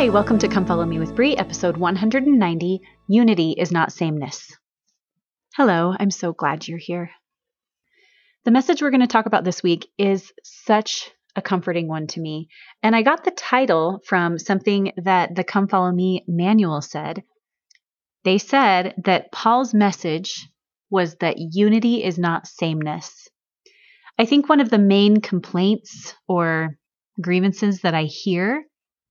Hi, welcome to Come Follow Me with Brie, episode 190 Unity is Not Sameness. Hello, I'm so glad you're here. The message we're going to talk about this week is such a comforting one to me. And I got the title from something that the Come Follow Me manual said. They said that Paul's message was that unity is not sameness. I think one of the main complaints or grievances that I hear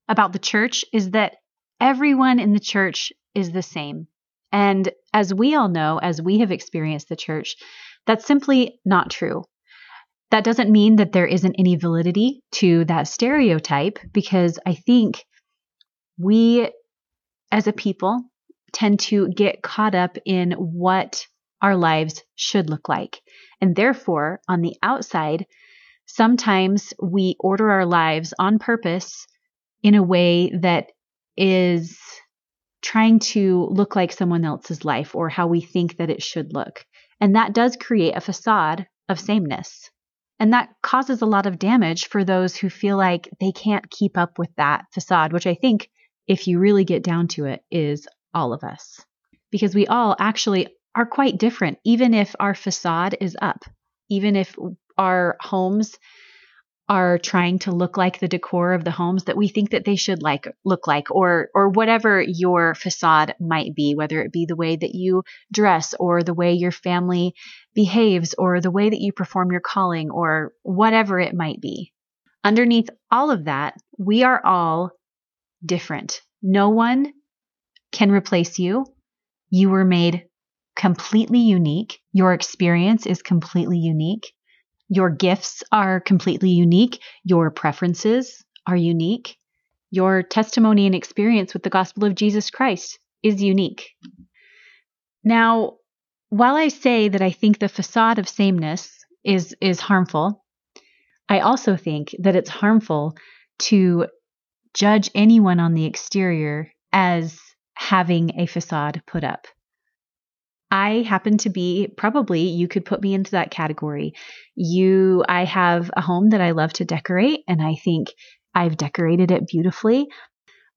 about the church is that everyone in the church is the same. And as we all know, as we have experienced the church, that's simply not true. That doesn't mean that there isn't any validity to that stereotype because I think we as a people tend to get caught up in what our lives should look like. And therefore, on the outside, sometimes we order our lives on purpose in a way that is trying to look like someone else's life or how we think that it should look. And that does create a facade of sameness. And that causes a lot of damage for those who feel like they can't keep up with that facade, which I think, if you really get down to it, is all of us. Because we all actually are quite different, even if our facade is up, even if our homes are trying to look like the decor of the homes that we think that they should like look like or or whatever your facade might be whether it be the way that you dress or the way your family behaves or the way that you perform your calling or whatever it might be. Underneath all of that we are all different. No one can replace you. You were made completely unique. Your experience is completely unique your gifts are completely unique. Your preferences are unique. Your testimony and experience with the gospel of Jesus Christ is unique. Now, while I say that I think the facade of sameness is, is harmful, I also think that it's harmful to judge anyone on the exterior as having a facade put up. I happen to be probably you could put me into that category. You I have a home that I love to decorate and I think I've decorated it beautifully.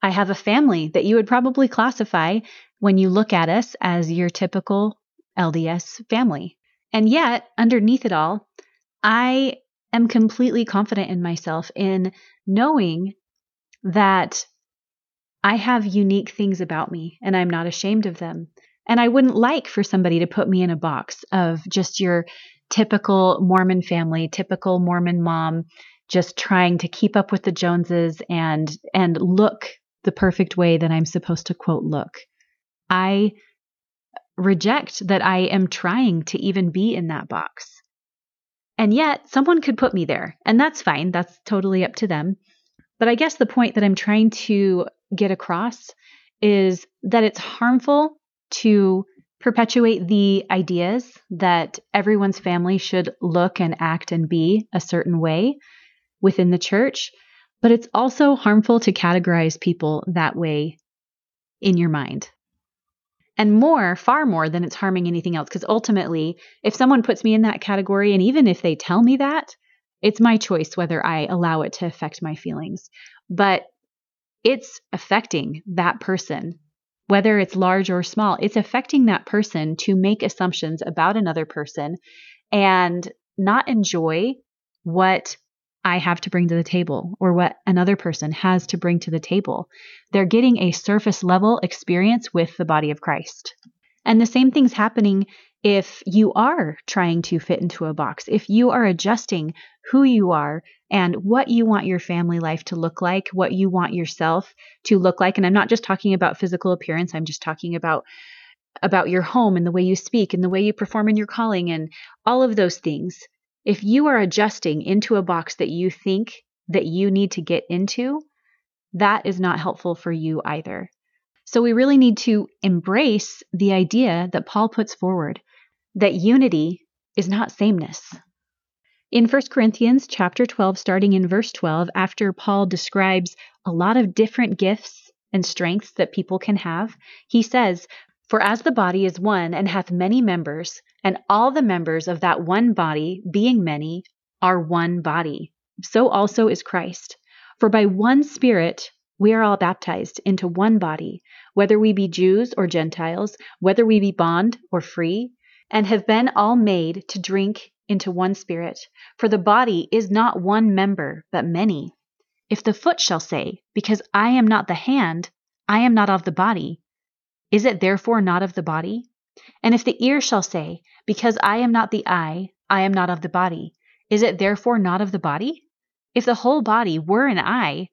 I have a family that you would probably classify when you look at us as your typical LDS family. And yet, underneath it all, I am completely confident in myself in knowing that I have unique things about me and I'm not ashamed of them. And I wouldn't like for somebody to put me in a box of just your typical Mormon family, typical Mormon mom, just trying to keep up with the Joneses and and look the perfect way that I'm supposed to quote look. I reject that I am trying to even be in that box. And yet, someone could put me there, and that's fine. That's totally up to them. But I guess the point that I'm trying to get across is that it's harmful to perpetuate the ideas that everyone's family should look and act and be a certain way within the church, but it's also harmful to categorize people that way in your mind. And more, far more than it's harming anything else. Because ultimately, if someone puts me in that category, and even if they tell me that, it's my choice whether I allow it to affect my feelings. But it's affecting that person whether it's large or small, it's affecting that person to make assumptions about another person and not enjoy what I have to bring to the table or what another person has to bring to the table. They're getting a surface level experience with the body of Christ. And the same thing's happening if you are trying to fit into a box, if you are adjusting who you are and what you want your family life to look like, what you want yourself to look like. And I'm not just talking about physical appearance, I'm just talking about about your home and the way you speak and the way you perform in your calling and all of those things. If you are adjusting into a box that you think that you need to get into, that is not helpful for you either. So we really need to embrace the idea that Paul puts forward that unity is not sameness. In 1 Corinthians chapter 12 starting in verse 12 after Paul describes a lot of different gifts and strengths that people can have, he says, "For as the body is one and hath many members, and all the members of that one body, being many, are one body, so also is Christ. For by one Spirit we are all baptized into one body, whether we be Jews or Gentiles, whether we be bond or free, and have been all made to drink into one spirit. For the body is not one member, but many. If the foot shall say, Because I am not the hand, I am not of the body, is it therefore not of the body? And if the ear shall say, Because I am not the eye, I am not of the body, is it therefore not of the body? If the whole body were an eye,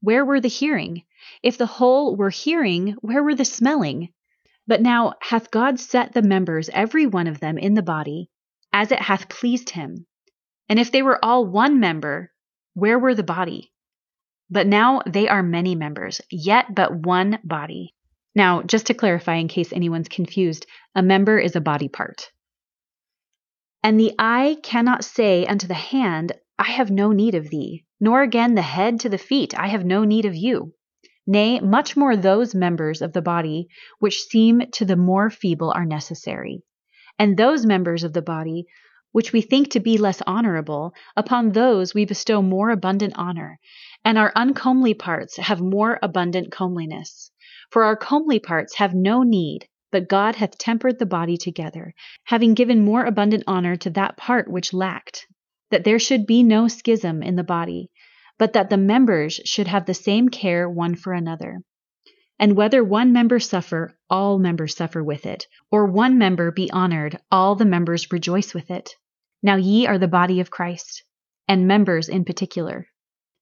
where were the hearing? If the whole were hearing, where were the smelling? But now hath God set the members, every one of them, in the body, as it hath pleased him. And if they were all one member, where were the body? But now they are many members, yet but one body. Now, just to clarify, in case anyone's confused, a member is a body part. And the eye cannot say unto the hand, I have no need of thee, nor again the head to the feet, I have no need of you. Nay, much more those members of the body which seem to the more feeble are necessary. And those members of the body which we think to be less honorable, upon those we bestow more abundant honor, and our uncomely parts have more abundant comeliness. For our comely parts have no need, but God hath tempered the body together, having given more abundant honor to that part which lacked that there should be no schism in the body, but that the members should have the same care one for another. And whether one member suffer, all members suffer with it, or one member be honored, all the members rejoice with it. Now ye are the body of Christ, and members in particular.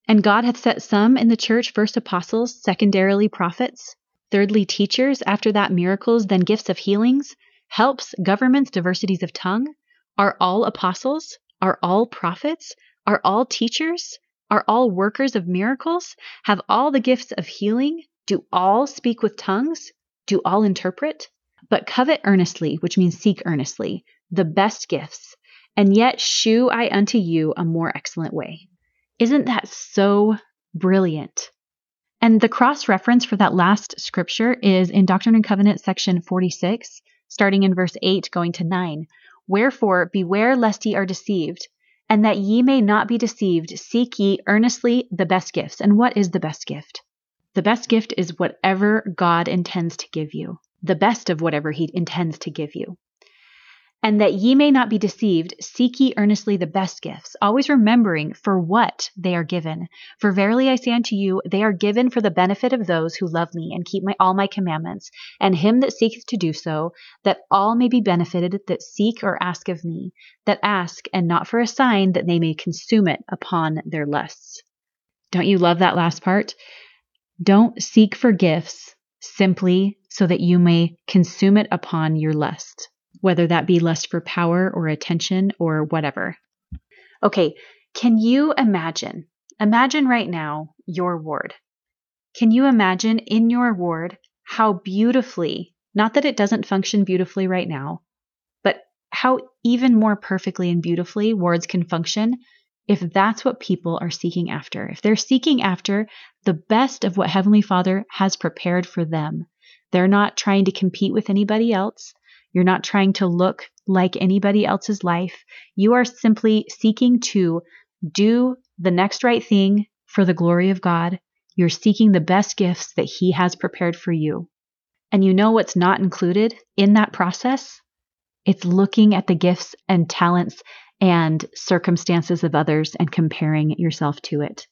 And God hath set some in the church first apostles, secondarily prophets, thirdly teachers, after that miracles, then gifts of healings, helps, governments, diversities of tongue. Are all apostles? Are all prophets? Are all teachers? Are all workers of miracles? Have all the gifts of healing? Do all speak with tongues? Do all interpret? But covet earnestly, which means seek earnestly, the best gifts, and yet shew I unto you a more excellent way. Isn't that so brilliant? And the cross reference for that last scripture is in Doctrine and Covenants section 46, starting in verse 8, going to 9, Wherefore beware lest ye are deceived, and that ye may not be deceived, seek ye earnestly the best gifts. And what is the best gift? The best gift is whatever God intends to give you, the best of whatever he intends to give you and that ye may not be deceived, seek ye earnestly the best gifts, always remembering for what they are given. For verily I say unto you, they are given for the benefit of those who love me and keep my all my commandments, and him that seeketh to do so, that all may be benefited that seek or ask of me, that ask, and not for a sign, that they may consume it upon their lusts. Don't you love that last part? Don't seek for gifts simply so that you may consume it upon your lust whether that be lust for power or attention or whatever. Okay, can you imagine? Imagine right now your ward. Can you imagine in your ward how beautifully, not that it doesn't function beautifully right now, but how even more perfectly and beautifully wards can function if that's what people are seeking after? If they're seeking after the best of what Heavenly Father has prepared for them, they're not trying to compete with anybody else. You're not trying to look like anybody else's life. You are simply seeking to do the next right thing for the glory of God. You're seeking the best gifts that He has prepared for you. And you know what's not included in that process? It's looking at the gifts and talents and circumstances of others and comparing yourself to it.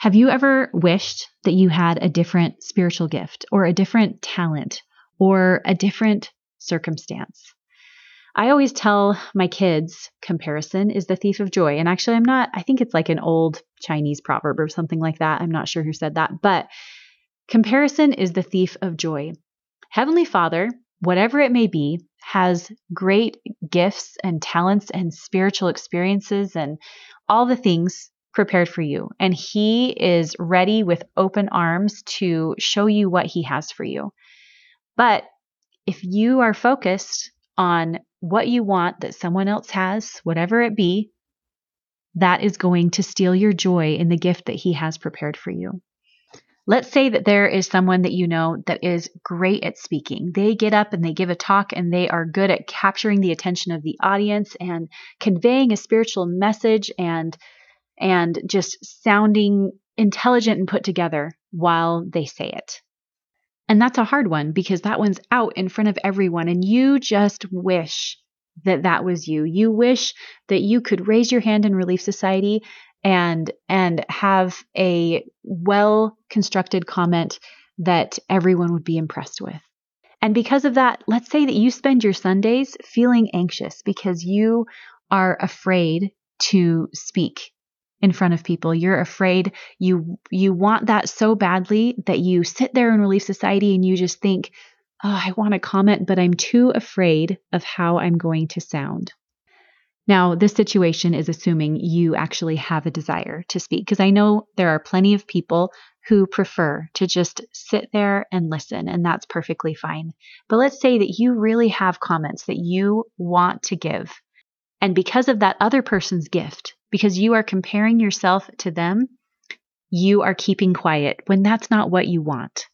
Have you ever wished that you had a different spiritual gift or a different talent or a different circumstance. I always tell my kids comparison is the thief of joy. And actually, I'm not, I think it's like an old Chinese proverb or something like that. I'm not sure who said that, but comparison is the thief of joy. Heavenly Father, whatever it may be, has great gifts and talents and spiritual experiences and all the things prepared for you. And He is ready with open arms to show you what He has for you. But if you are focused on what you want that someone else has, whatever it be, that is going to steal your joy in the gift that He has prepared for you. Let's say that there is someone that you know that is great at speaking. They get up and they give a talk and they are good at capturing the attention of the audience and conveying a spiritual message and and just sounding intelligent and put together. while they say it. And that's a hard one because that one's out in front of everyone, and you just wish that that was you. You wish that you could raise your hand in Relief Society and and have a well constructed comment that everyone would be impressed with. And because of that, let's say that you spend your Sundays feeling anxious because you are afraid to speak in front of people. You're afraid you you want that so badly that you sit there in Relief Society and you just think, oh, I want to comment, but I'm too afraid of how I'm going to sound. Now, this situation is assuming you actually have a desire to speak, because I know there are plenty of people who prefer to just sit there and listen, and that's perfectly fine. But let's say that you really have comments that you want to give. And because of that other person's gift, because you are comparing yourself to them, you are keeping quiet when that's not what you want.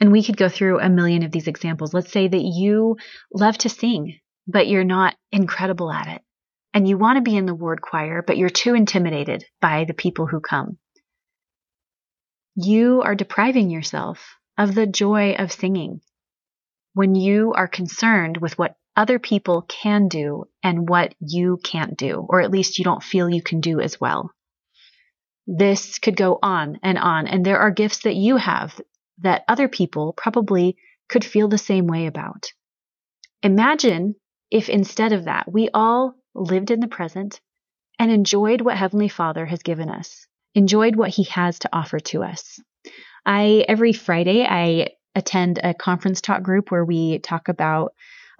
And we could go through a million of these examples. Let's say that you love to sing, but you're not incredible at it. And you want to be in the ward choir, but you're too intimidated by the people who come. You are depriving yourself of the joy of singing when you are concerned with what other people can do and what you can't do, or at least you don't feel you can do as well. This could go on and on. And there are gifts that you have that other people probably could feel the same way about. Imagine if instead of that, we all lived in the present and enjoyed what Heavenly Father has given us, enjoyed what He has to offer to us. I, every Friday, I attend a conference talk group where we talk about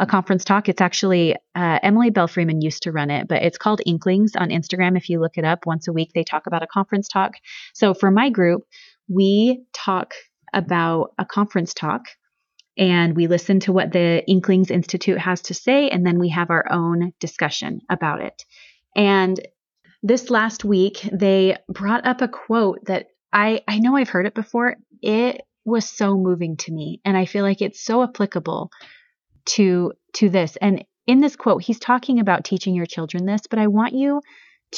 a conference talk. It's actually uh, Emily Belle Freeman used to run it, but it's called Inklings on Instagram. If you look it up once a week, they talk about a conference talk. So for my group, we talk about a conference talk and we listen to what the Inklings Institute has to say, and then we have our own discussion about it. And this last week, they brought up a quote that I, I know I've heard it before. It was so moving to me, and I feel like it's so applicable to to this. And in this quote, he's talking about teaching your children this, but I want you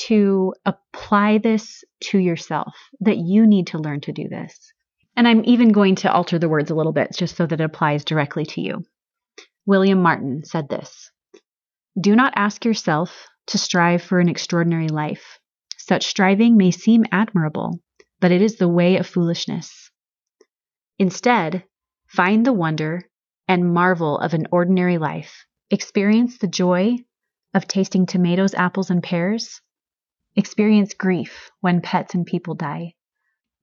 to apply this to yourself that you need to learn to do this. And I'm even going to alter the words a little bit just so that it applies directly to you. William Martin said this Do not ask yourself to strive for an extraordinary life. Such striving may seem admirable, but it is the way of foolishness. Instead, find the wonder and marvel of an ordinary life. Experience the joy of tasting tomatoes, apples, and pears. Experience grief when pets and people die.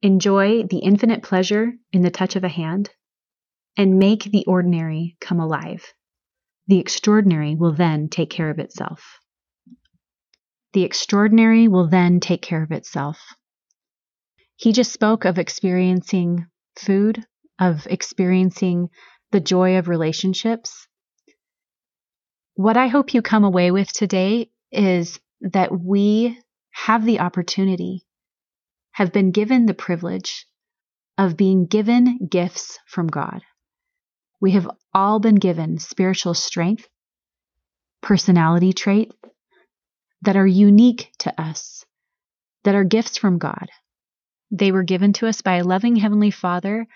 Enjoy the infinite pleasure in the touch of a hand, and make the ordinary come alive. The extraordinary will then take care of itself. The extraordinary will then take care of itself. He just spoke of experiencing food, of experiencing the joy of relationships. What I hope you come away with today is that we have the opportunity have been given the privilege of being given gifts from God. We have all been given spiritual strength, personality traits that are unique to us, that are gifts from God. They were given to us by a loving Heavenly Father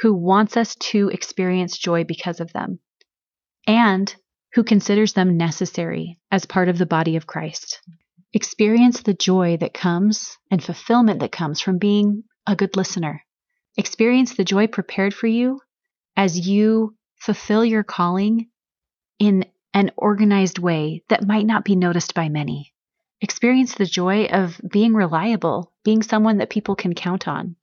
who wants us to experience joy because of them and who considers them necessary as part of the body of Christ. Experience the joy that comes and fulfillment that comes from being a good listener. Experience the joy prepared for you as you fulfill your calling in an organized way that might not be noticed by many. Experience the joy of being reliable, being someone that people can count on.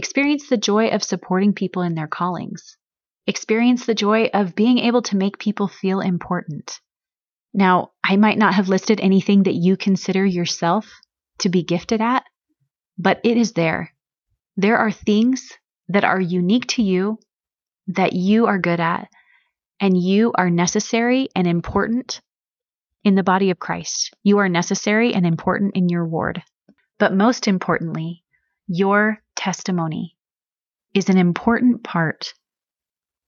Experience the joy of supporting people in their callings. Experience the joy of being able to make people feel important. Now, I might not have listed anything that you consider yourself to be gifted at, but it is there. There are things that are unique to you that you are good at, and you are necessary and important in the body of Christ. You are necessary and important in your ward. But most importantly, your testimony is an important part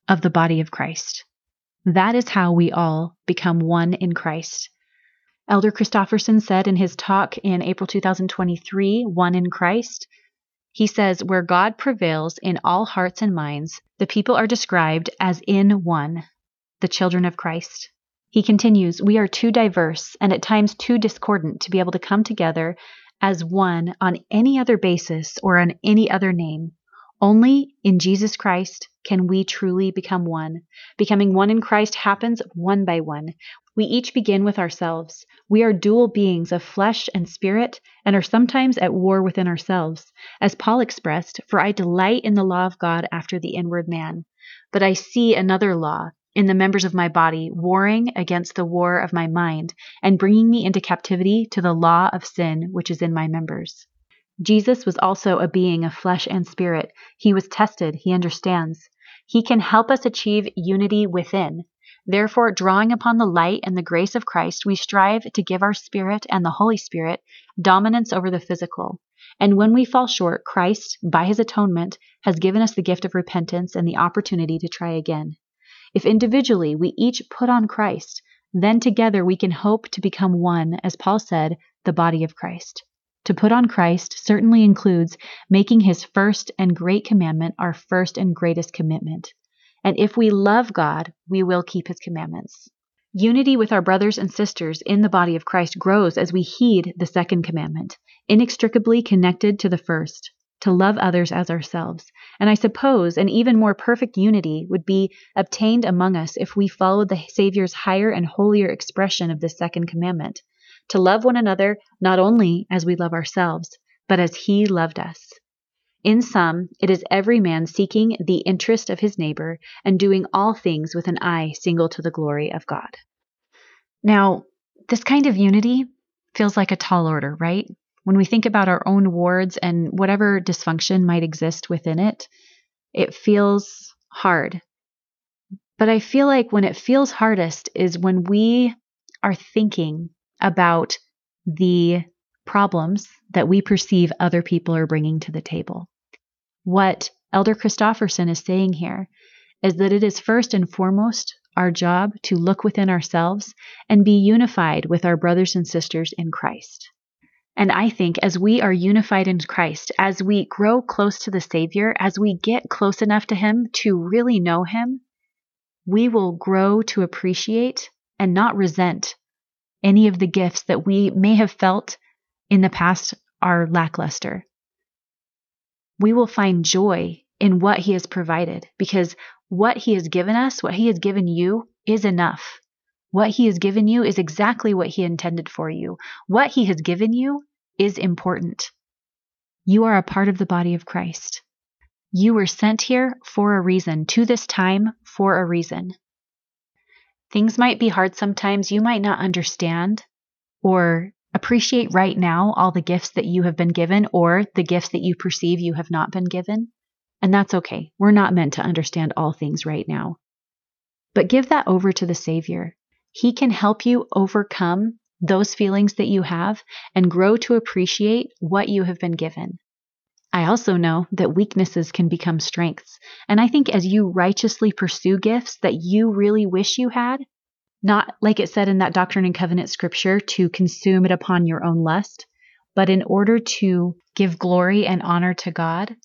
of the body of Christ. That is how we all become one in Christ. Elder Christofferson said in his talk in April 2023, One in Christ, He says, Where God prevails in all hearts and minds, the people are described as in one, the children of Christ. He continues, We are too diverse and at times too discordant to be able to come together as one on any other basis or on any other name. Only in Jesus Christ can we truly become one. Becoming one in Christ happens one by one. We each begin with ourselves. We are dual beings of flesh and spirit and are sometimes at war within ourselves. As Paul expressed, For I delight in the law of God after the inward man. But I see another law in the members of my body, warring against the war of my mind, and bringing me into captivity to the law of sin which is in my members. Jesus was also a being of flesh and spirit. He was tested, he understands. He can help us achieve unity within. Therefore, drawing upon the light and the grace of Christ, we strive to give our spirit and the Holy Spirit dominance over the physical. And when we fall short, Christ, by his atonement, has given us the gift of repentance and the opportunity to try again. If individually we each put on Christ, then together we can hope to become one, as Paul said, the body of Christ. To put on Christ certainly includes making his first and great commandment our first and greatest commitment. And if we love God, we will keep his commandments. Unity with our brothers and sisters in the body of Christ grows as we heed the second commandment, inextricably connected to the first, to love others as ourselves. And I suppose an even more perfect unity would be obtained among us if we followed the Savior's higher and holier expression of the second commandment, to love one another not only as we love ourselves, but as he loved us. In sum, it is every man seeking the interest of his neighbor and doing all things with an eye single to the glory of God. Now, this kind of unity feels like a tall order, right? When we think about our own wards and whatever dysfunction might exist within it, it feels hard. But I feel like when it feels hardest is when we are thinking about the problems that we perceive other people are bringing to the table. What Elder Christofferson is saying here is that it is first and foremost our job to look within ourselves and be unified with our brothers and sisters in Christ. And I think as we are unified in Christ, as we grow close to the Savior, as we get close enough to Him to really know Him, we will grow to appreciate and not resent any of the gifts that we may have felt in the past are lackluster we will find joy in what He has provided because what He has given us, what He has given you, is enough. What He has given you is exactly what He intended for you. What He has given you is important. You are a part of the body of Christ. You were sent here for a reason, to this time for a reason. Things might be hard sometimes. You might not understand or Appreciate right now all the gifts that you have been given or the gifts that you perceive you have not been given. And that's okay. We're not meant to understand all things right now. But give that over to the Savior. He can help you overcome those feelings that you have and grow to appreciate what you have been given. I also know that weaknesses can become strengths. And I think as you righteously pursue gifts that you really wish you had, not like it said in that Doctrine and Covenant scripture to consume it upon your own lust, but in order to give glory and honor to God.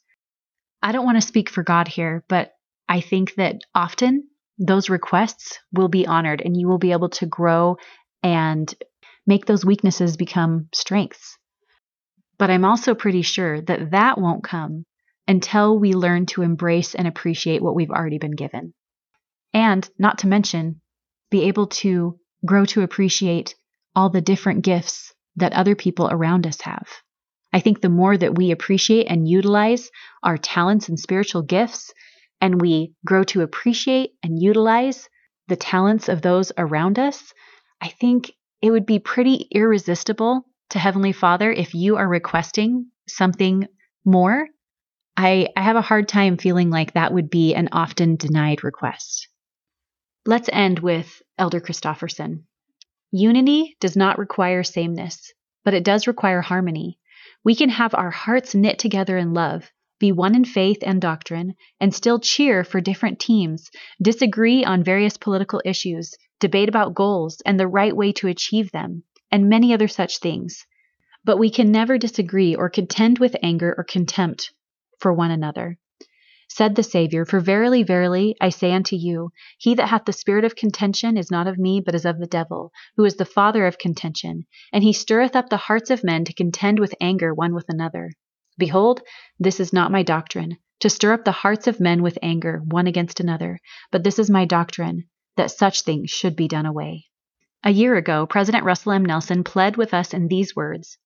I don't want to speak for God here, but I think that often those requests will be honored and you will be able to grow and make those weaknesses become strengths. But I'm also pretty sure that that won't come until we learn to embrace and appreciate what we've already been given. And not to mention, be able to grow to appreciate all the different gifts that other people around us have. I think the more that we appreciate and utilize our talents and spiritual gifts, and we grow to appreciate and utilize the talents of those around us, I think it would be pretty irresistible to Heavenly Father if you are requesting something more. I, I have a hard time feeling like that would be an often denied request. Let's end with Elder Christofferson. Unity does not require sameness, but it does require harmony. We can have our hearts knit together in love, be one in faith and doctrine, and still cheer for different teams, disagree on various political issues, debate about goals and the right way to achieve them, and many other such things. But we can never disagree or contend with anger or contempt for one another. Said the Saviour, For verily, verily, I say unto you, he that hath the spirit of contention is not of me, but is of the devil, who is the father of contention, and he stirreth up the hearts of men to contend with anger one with another. Behold, this is not my doctrine, to stir up the hearts of men with anger one against another, but this is my doctrine, that such things should be done away. A year ago, President Russell M. Nelson pled with us in these words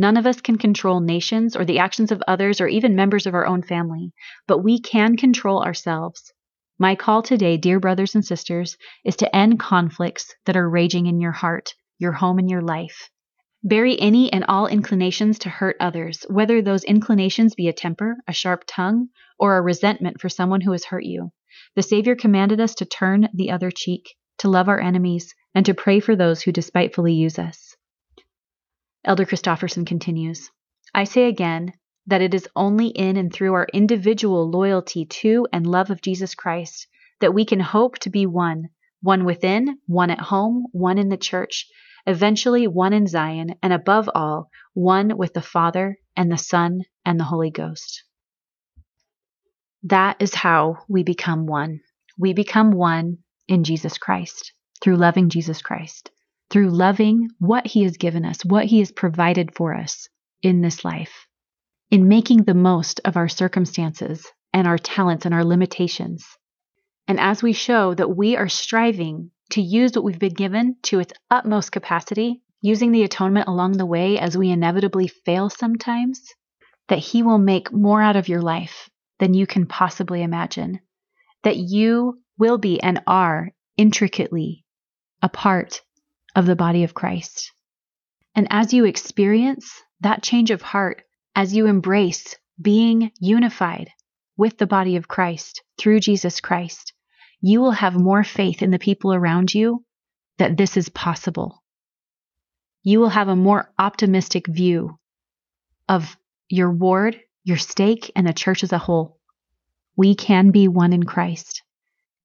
None of us can control nations or the actions of others or even members of our own family, but we can control ourselves. My call today, dear brothers and sisters, is to end conflicts that are raging in your heart, your home, and your life. Bury any and all inclinations to hurt others, whether those inclinations be a temper, a sharp tongue, or a resentment for someone who has hurt you. The Savior commanded us to turn the other cheek, to love our enemies, and to pray for those who despitefully use us. Elder Christofferson continues I say again that it is only in and through our individual loyalty to and love of Jesus Christ that we can hope to be one, one within, one at home, one in the church, eventually one in Zion, and above all, one with the Father and the Son and the Holy Ghost. That is how we become one. We become one in Jesus Christ, through loving Jesus Christ through loving what He has given us, what He has provided for us in this life, in making the most of our circumstances and our talents and our limitations. And as we show that we are striving to use what we've been given to its utmost capacity, using the atonement along the way as we inevitably fail sometimes, that He will make more out of your life than you can possibly imagine. That you will be and are intricately a part of the body of Christ. And as you experience that change of heart, as you embrace being unified with the body of Christ through Jesus Christ, you will have more faith in the people around you that this is possible. You will have a more optimistic view of your ward, your stake, and the church as a whole. We can be one in Christ,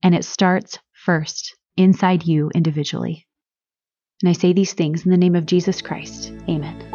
and it starts first inside you individually. And I say these things in the name of Jesus Christ. Amen.